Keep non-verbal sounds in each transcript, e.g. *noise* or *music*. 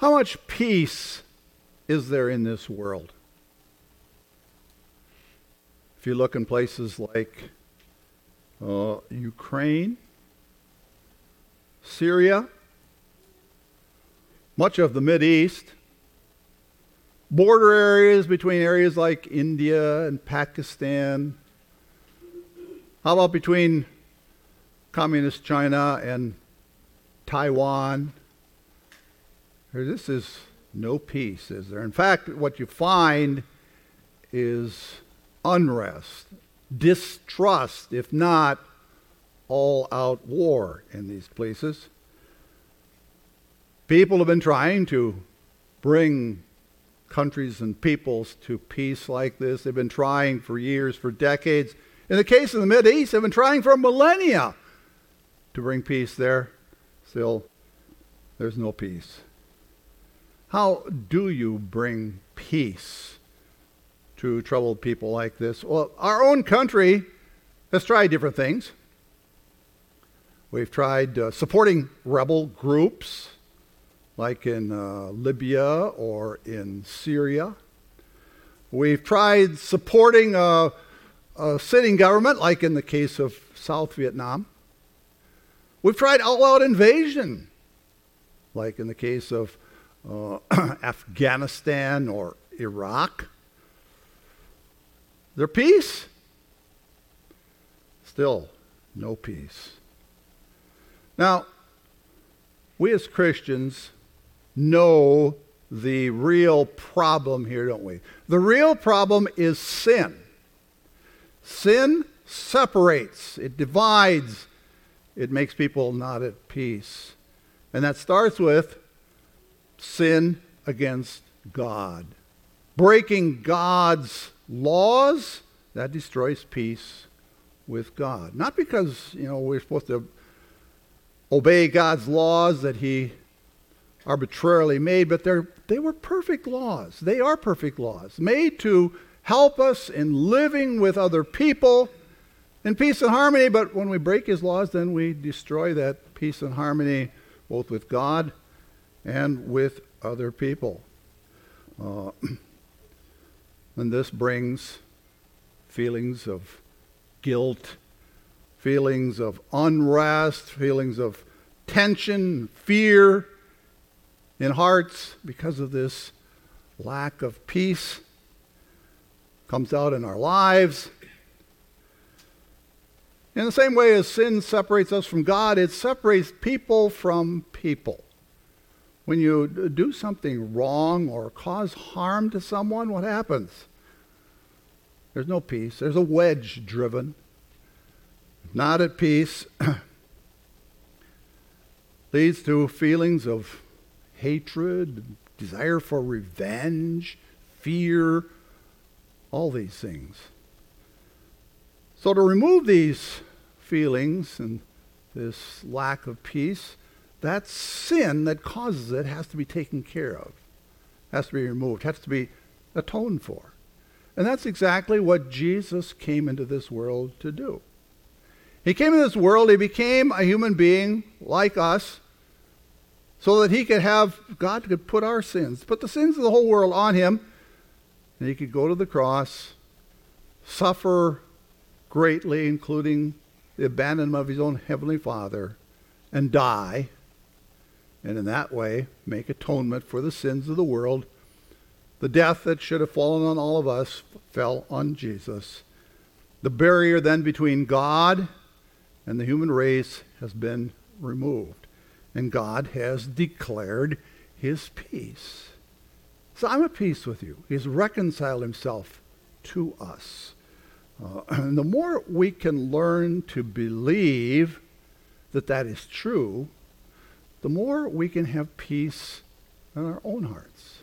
How much peace is there in this world? If you look in places like uh, Ukraine, Syria, much of the Mid East, border areas between areas like India and Pakistan. How about between communist China and Taiwan? This is no peace, is there? In fact, what you find is unrest, distrust, if not all out war in these places. People have been trying to bring countries and peoples to peace like this. They've been trying for years, for decades. In the case of the Middle East, they've been trying for millennia to bring peace there. Still, there's no peace. How do you bring peace to troubled people like this? Well, our own country has tried different things. We've tried uh, supporting rebel groups like in uh, Libya or in Syria. We've tried supporting a, a sitting government, like in the case of South Vietnam. We've tried all out invasion, like in the case of uh, *clears throat* Afghanistan or Iraq. There peace? Still no peace. Now, we as Christians know the real problem here, don't we? The real problem is sin. Sin separates, it divides, it makes people not at peace. And that starts with sin against God. Breaking God's laws, that destroys peace with God. Not because, you know, we're supposed to obey God's laws that He arbitrarily made, but they're, they were perfect laws. They are perfect laws, made to help us in living with other people in peace and harmony. But when we break His laws, then we destroy that peace and harmony both with God and with other people. Uh, *clears throat* and this brings feelings of guilt, feelings of unrest, feelings of tension, fear in hearts because of this lack of peace. Comes out in our lives. In the same way as sin separates us from God, it separates people from people. When you do something wrong or cause harm to someone, what happens? There's no peace. There's a wedge driven. Not at peace. *clears throat* Leads to feelings of hatred, desire for revenge, fear, all these things. So, to remove these feelings and this lack of peace, that sin that causes it has to be taken care of, has to be removed, has to be atoned for. And that's exactly what Jesus came into this world to do. He came into this world, he became a human being like us, so that he could have, God could put our sins, put the sins of the whole world on him, and he could go to the cross, suffer greatly, including the abandonment of his own heavenly Father, and die and in that way make atonement for the sins of the world. The death that should have fallen on all of us fell on Jesus. The barrier then between God and the human race has been removed, and God has declared his peace. So I'm at peace with you. He's reconciled himself to us. Uh, *clears throat* and the more we can learn to believe that that is true, the more we can have peace in our own hearts.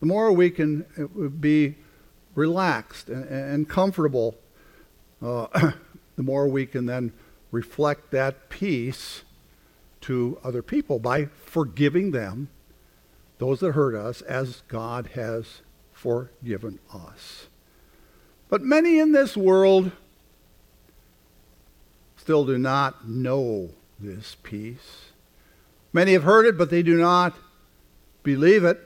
The more we can uh, be relaxed and, and comfortable, uh, *coughs* the more we can then reflect that peace to other people by forgiving them, those that hurt us, as God has forgiven us. But many in this world still do not know this peace. Many have heard it, but they do not believe it.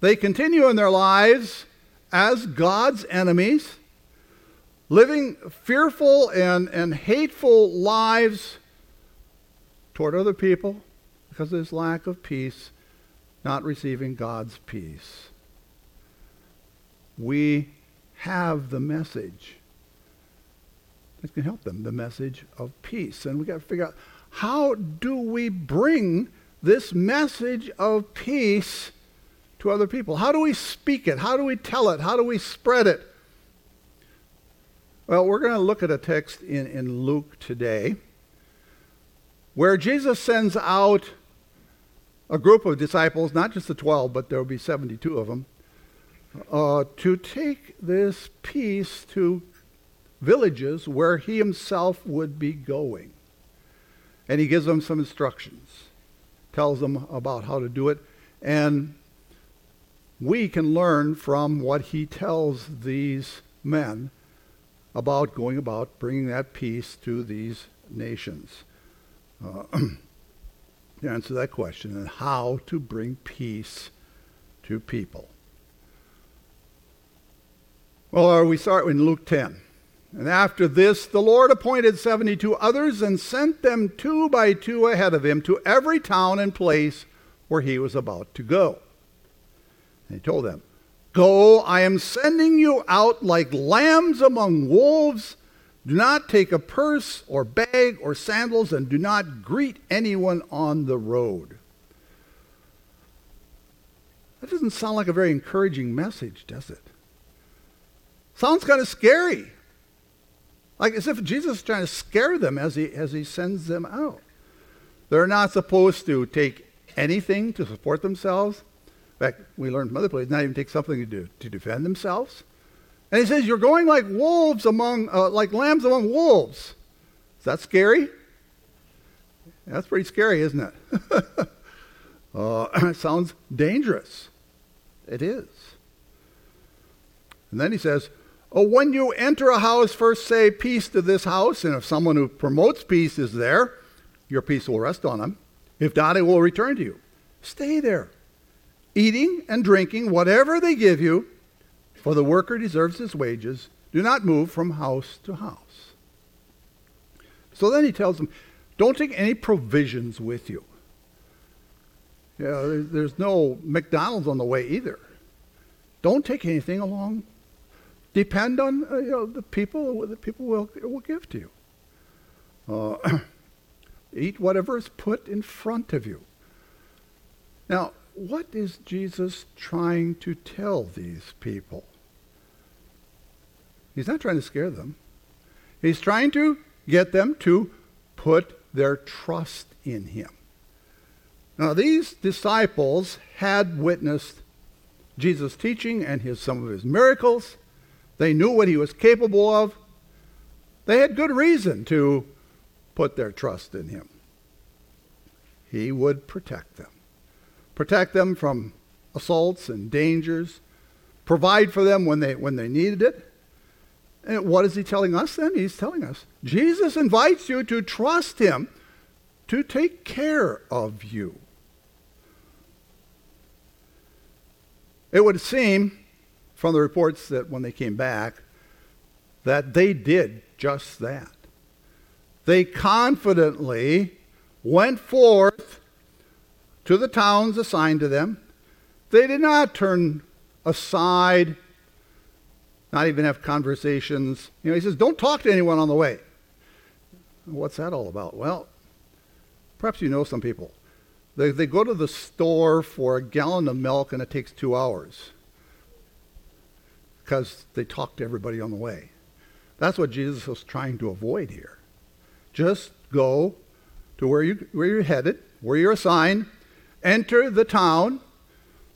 They continue in their lives as God's enemies, living fearful and, and hateful lives toward other people because of this lack of peace, not receiving God's peace. We have the message that can help them, the message of peace. And we got to figure out how do we bring this message of peace to other people? How do we speak it? How do we tell it? How do we spread it? Well, we're going to look at a text in, in Luke today where Jesus sends out a group of disciples, not just the 12, but there will be 72 of them, uh, to take this peace to villages where he himself would be going. And he gives them some instructions, tells them about how to do it, and we can learn from what he tells these men about going about bringing that peace to these nations. Uh, *clears throat* to answer that question and how to bring peace to people. Well, we start in Luke 10. And after this, the Lord appointed 72 others and sent them two by two ahead of him to every town and place where he was about to go. And he told them, Go, I am sending you out like lambs among wolves. Do not take a purse or bag or sandals, and do not greet anyone on the road. That doesn't sound like a very encouraging message, does it? Sounds kind of scary. Like as if Jesus is trying to scare them as he, as he sends them out. They're not supposed to take anything to support themselves. In fact, we learned from other places not even take something to, do, to defend themselves. And he says, You're going like wolves among, uh, like lambs among wolves. Is that scary? That's pretty scary, isn't it? *laughs* uh, *clears throat* it sounds dangerous. It is. And then he says, Oh, when you enter a house, first say peace to this house, and if someone who promotes peace is there, your peace will rest on them. If not, it will return to you. Stay there, eating and drinking whatever they give you, for the worker deserves his wages. Do not move from house to house. So then he tells them, don't take any provisions with you. Know, there's no McDonald's on the way either. Don't take anything along depend on uh, you know, the people that people will, will give to you. Uh, *clears throat* eat whatever is put in front of you. Now, what is Jesus trying to tell these people? He's not trying to scare them. He's trying to get them to put their trust in him. Now, these disciples had witnessed Jesus' teaching and his, some of his miracles. They knew what he was capable of. They had good reason to put their trust in him. He would protect them, protect them from assaults and dangers, provide for them when they, when they needed it. And what is he telling us then? He's telling us Jesus invites you to trust him to take care of you. It would seem from the reports that when they came back, that they did just that. They confidently went forth to the towns assigned to them. They did not turn aside, not even have conversations. You know, he says, don't talk to anyone on the way. What's that all about? Well, perhaps you know some people. They, they go to the store for a gallon of milk and it takes two hours because they talked to everybody on the way. That's what Jesus was trying to avoid here. Just go to where, you, where you're headed, where you're assigned, enter the town,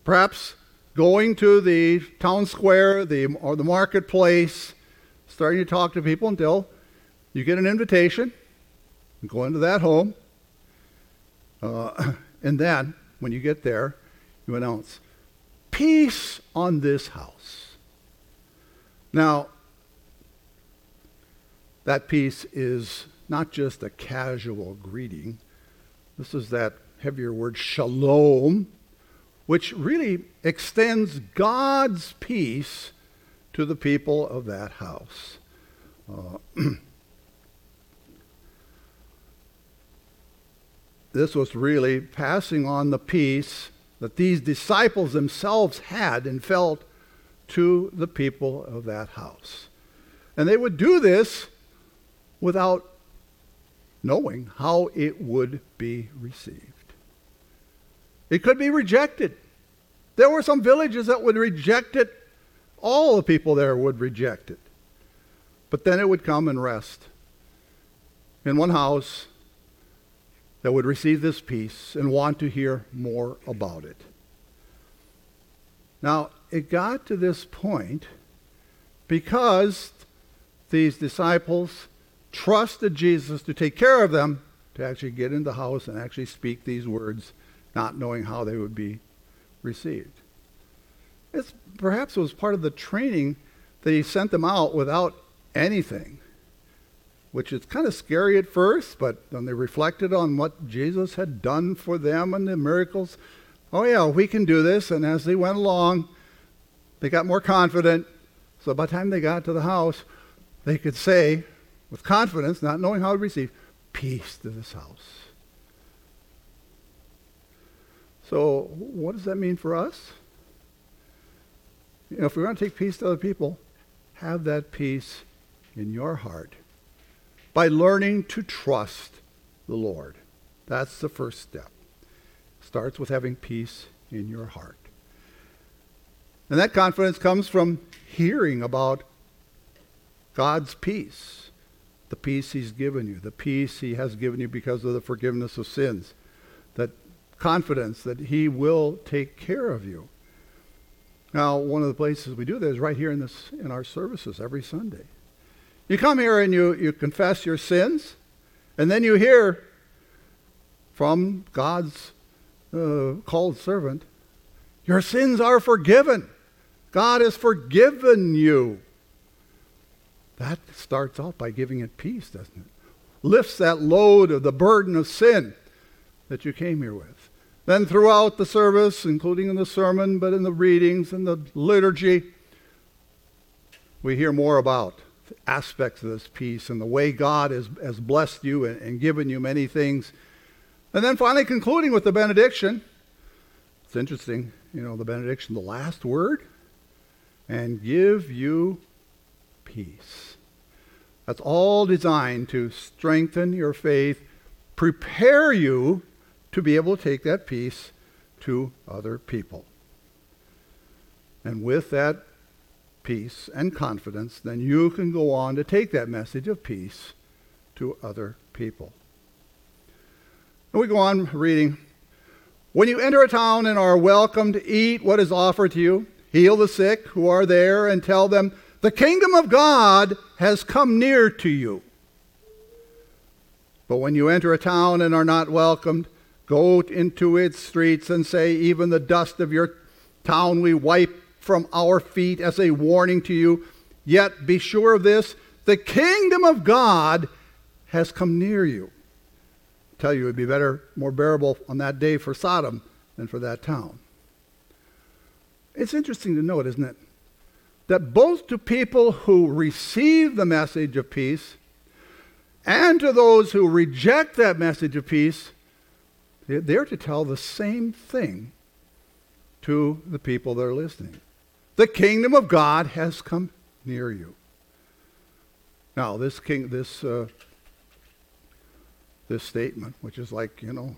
perhaps going to the town square the, or the marketplace, starting to talk to people until you get an invitation, go into that home, uh, *clears throat* and then when you get there, you announce, Peace on this house. Now, that peace is not just a casual greeting. This is that heavier word, shalom, which really extends God's peace to the people of that house. Uh, *clears throat* this was really passing on the peace that these disciples themselves had and felt to the people of that house. And they would do this without knowing how it would be received. It could be rejected. There were some villages that would reject it. All the people there would reject it. But then it would come and rest in one house that would receive this peace and want to hear more about it. Now, it got to this point because these disciples trusted Jesus to take care of them, to actually get in the house and actually speak these words, not knowing how they would be received. It's, perhaps it was part of the training that he sent them out without anything, which is kind of scary at first, but when they reflected on what Jesus had done for them and the miracles, oh yeah, we can do this. And as they went along, they got more confident. So by the time they got to the house, they could say, with confidence, not knowing how to receive, peace to this house. So, what does that mean for us? You know, if we're going to take peace to other people, have that peace in your heart by learning to trust the Lord. That's the first step. Starts with having peace in your heart. And that confidence comes from hearing about God's peace, the peace He's given you, the peace He has given you because of the forgiveness of sins, that confidence that He will take care of you. Now, one of the places we do that is right here in, this, in our services every Sunday. You come here and you, you confess your sins, and then you hear from God's uh, called servant, Your sins are forgiven. God has forgiven you. That starts off by giving it peace, doesn't it? Lifts that load of the burden of sin that you came here with. Then, throughout the service, including in the sermon, but in the readings and the liturgy, we hear more about aspects of this peace and the way God has, has blessed you and, and given you many things. And then finally, concluding with the benediction. It's interesting, you know, the benediction, the last word and give you peace. That's all designed to strengthen your faith, prepare you to be able to take that peace to other people. And with that peace and confidence, then you can go on to take that message of peace to other people. And we go on reading. When you enter a town and are welcome to eat what is offered to you, heal the sick who are there, and tell them, The kingdom of God has come near to you. But when you enter a town and are not welcomed, go into its streets and say, Even the dust of your town we wipe from our feet as a warning to you. Yet be sure of this the kingdom of God has come near you. I tell you, it would be better, more bearable on that day for Sodom than for that town. It's interesting to note, isn't it? That both to people who receive the message of peace and to those who reject that message of peace, they're to tell the same thing to the people that are listening. The kingdom of God has come near you. Now, this king, this uh, this statement, which is like you know,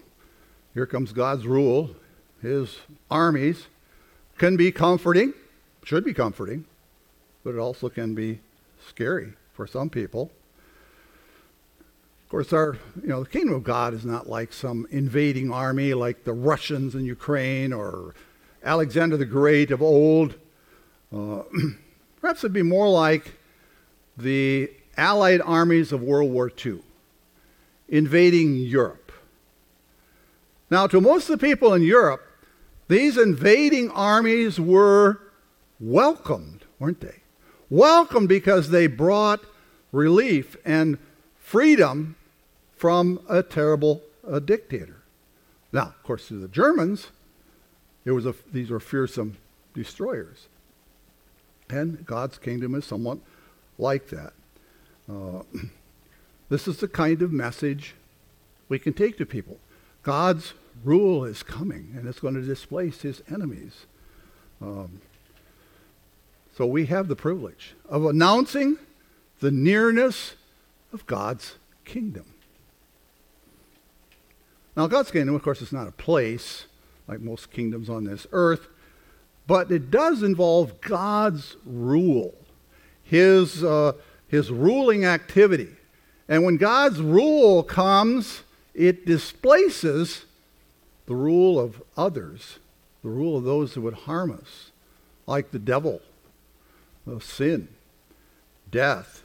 here comes God's rule, His armies, can be comforting, should be comforting, but it also can be scary for some people. Of course, our you know the kingdom of God is not like some invading army like the Russians in Ukraine or Alexander the Great of old. Uh, *clears throat* perhaps it'd be more like the Allied armies of World War II invading Europe. Now, to most of the people in Europe, these invading armies were welcomed, weren't they? Welcomed because they brought relief and freedom from a terrible dictator. Now, of course, to the Germans, It was a, these were fearsome destroyers. And God's kingdom is somewhat like that. Uh, *clears throat* this is the kind of message we can take to people. God's rule is coming, and it's going to displace his enemies. Um, so we have the privilege of announcing the nearness of God's kingdom. Now, God's kingdom, of course, is not a place like most kingdoms on this earth, but it does involve God's rule, his, uh, his ruling activity. And when God's rule comes, it displaces the rule of others, the rule of those who would harm us, like the devil, of sin, death.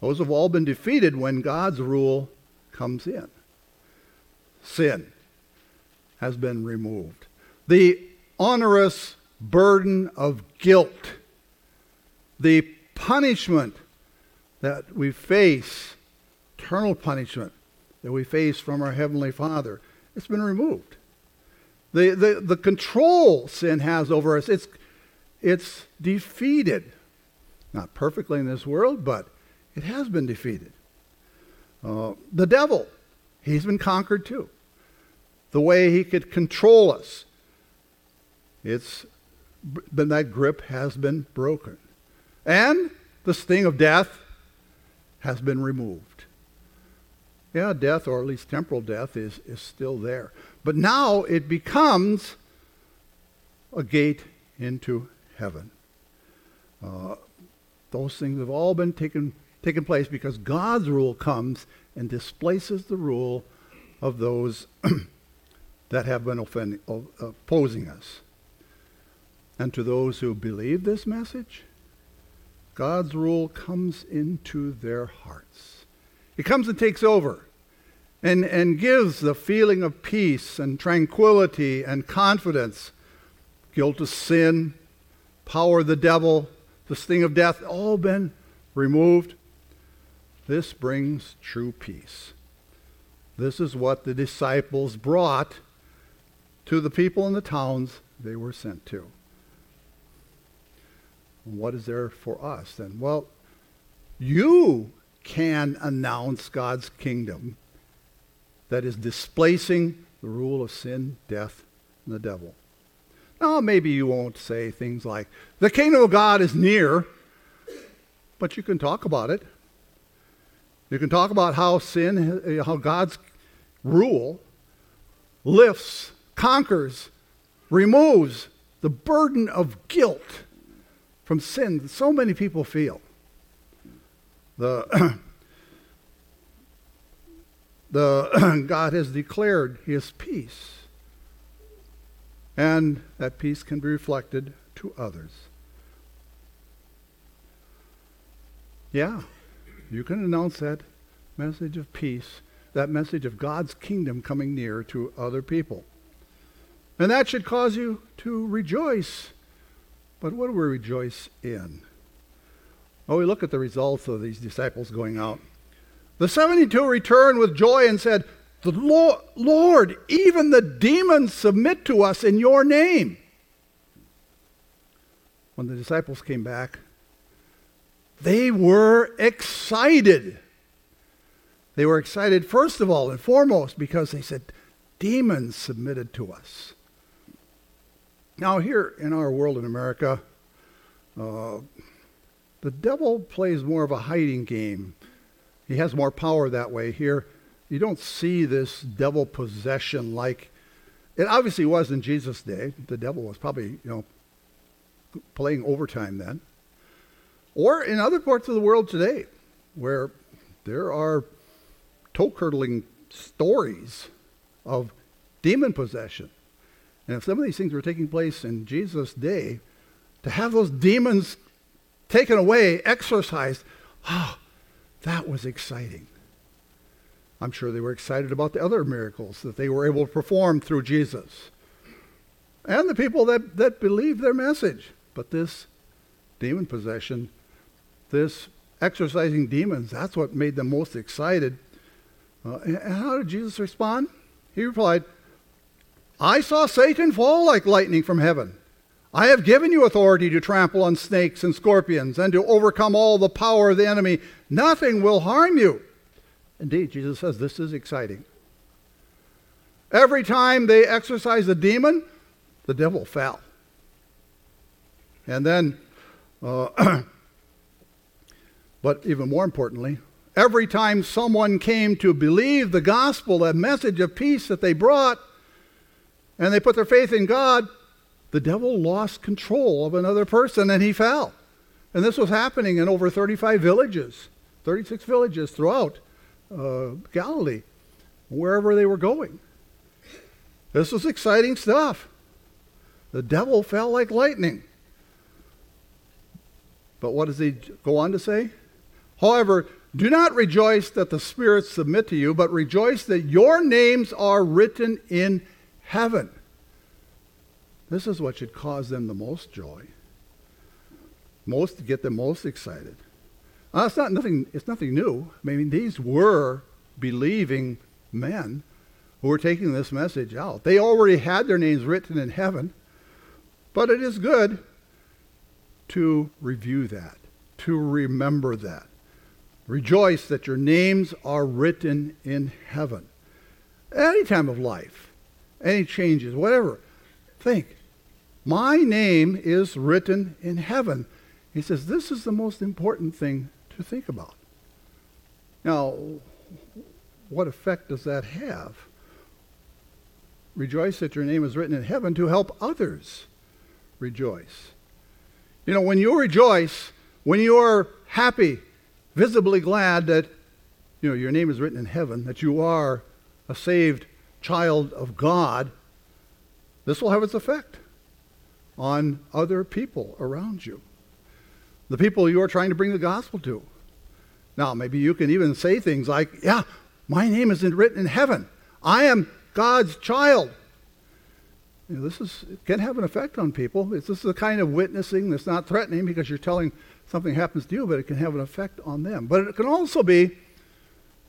Those have all been defeated when God's rule comes in. Sin has been removed. The onerous burden of guilt, the punishment that we face, eternal punishment that we face from our Heavenly Father, it's been removed. The, the, the control sin has over us, it's, it's defeated. Not perfectly in this world, but it has been defeated. Uh, the devil, he's been conquered too the way he could control us. It's been that grip has been broken. And the sting of death has been removed. Yeah, death, or at least temporal death, is, is still there. But now it becomes a gate into heaven. Uh, those things have all been taken, taken place because God's rule comes and displaces the rule of those *clears throat* that have been opposing us. And to those who believe this message, God's rule comes into their hearts. It comes and takes over and, and gives the feeling of peace and tranquility and confidence. Guilt of sin, power of the devil, the sting of death, all been removed. This brings true peace. This is what the disciples brought to the people in the towns they were sent to. What is there for us then? Well, you can announce God's kingdom that is displacing the rule of sin, death, and the devil. Now, maybe you won't say things like, the kingdom of God is near, but you can talk about it. You can talk about how sin, uh, how God's rule lifts conquers, removes the burden of guilt from sin that so many people feel. The, *clears throat* the *clears throat* God has declared his peace. And that peace can be reflected to others. Yeah, you can announce that message of peace, that message of God's kingdom coming near to other people. And that should cause you to rejoice. But what do we rejoice in? Well, we look at the results of these disciples going out. The 72 returned with joy and said, the Lord, Lord, even the demons submit to us in your name. When the disciples came back, they were excited. They were excited, first of all and foremost, because they said, demons submitted to us. Now, here in our world in America, uh, the devil plays more of a hiding game. He has more power that way. Here, you don't see this devil possession like it obviously was in Jesus' day. The devil was probably, you know, playing overtime then. Or in other parts of the world today, where there are toe curdling stories of demon possession. And if some of these things were taking place in Jesus' day, to have those demons taken away, exorcised, oh, that was exciting. I'm sure they were excited about the other miracles that they were able to perform through Jesus. And the people that, that believed their message. But this demon possession, this exorcising demons, that's what made them most excited. Uh, and how did Jesus respond? He replied, I saw Satan fall like lightning from heaven. I have given you authority to trample on snakes and scorpions and to overcome all the power of the enemy. Nothing will harm you. Indeed, Jesus says this is exciting. Every time they exorcised a demon, the devil fell. And then, uh, *clears throat* but even more importantly, every time someone came to believe the gospel, that message of peace that they brought, and they put their faith in God, the devil lost control of another person and he fell. And this was happening in over 35 villages, 36 villages throughout uh, Galilee, wherever they were going. This was exciting stuff. The devil fell like lightning. But what does he go on to say? However, do not rejoice that the spirits submit to you, but rejoice that your names are written in heaven. This is what should cause them the most joy. Most get them most excited. Uh, it's not nothing. It's nothing new. I mean, these were believing men who were taking this message out. They already had their names written in heaven, but it is good to review that, to remember that. Rejoice that your names are written in heaven. Any time of life, any changes, whatever, think, my name is written in heaven. He says this is the most important thing think about. Now, what effect does that have? Rejoice that your name is written in heaven to help others rejoice. You know, when you rejoice, when you are happy, visibly glad that you know your name is written in heaven, that you are a saved child of God, this will have its effect on other people around you. The people you are trying to bring the gospel to. Now, maybe you can even say things like, Yeah, my name isn't written in heaven. I am God's child. You know, this is, can have an effect on people. It's, this is the kind of witnessing that's not threatening because you're telling something happens to you, but it can have an effect on them. But it can also be,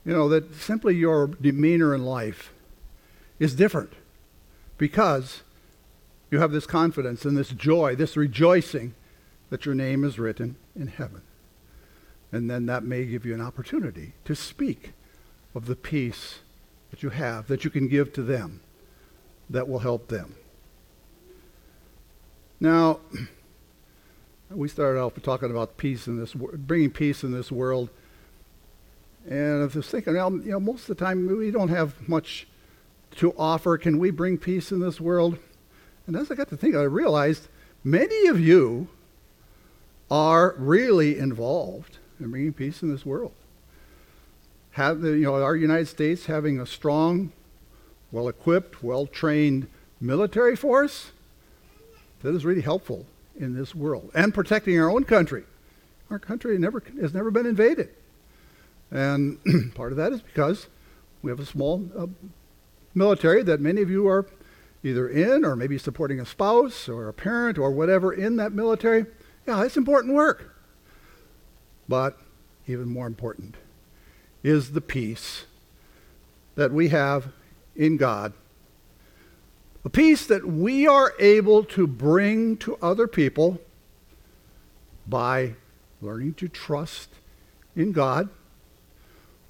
you know, that simply your demeanor in life is different because you have this confidence and this joy, this rejoicing that your name is written in heaven. And then that may give you an opportunity to speak of the peace that you have, that you can give to them, that will help them. Now, *clears throat* we started off talking about peace in this, bringing peace in this world, and I was thinking, well, you know, most of the time we don't have much to offer. Can we bring peace in this world? And as I got to think, I realized many of you are really involved in bringing peace in this world have the, you know, our United States having a strong, well equipped, well trained military force that is really helpful in this world and protecting our own country. Our country never, has never been invaded. And *clears throat* part of that is because we have a small uh, military that many of you are either in or maybe supporting a spouse or a parent or whatever in that military. Yeah, it's important work. But even more important, is the peace that we have in God. A peace that we are able to bring to other people by learning to trust in God,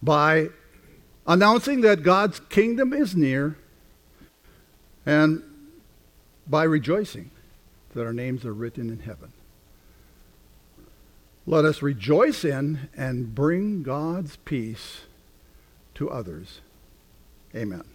by announcing that God's kingdom is near, and by rejoicing that our names are written in heaven. Let us rejoice in and bring God's peace to others. Amen.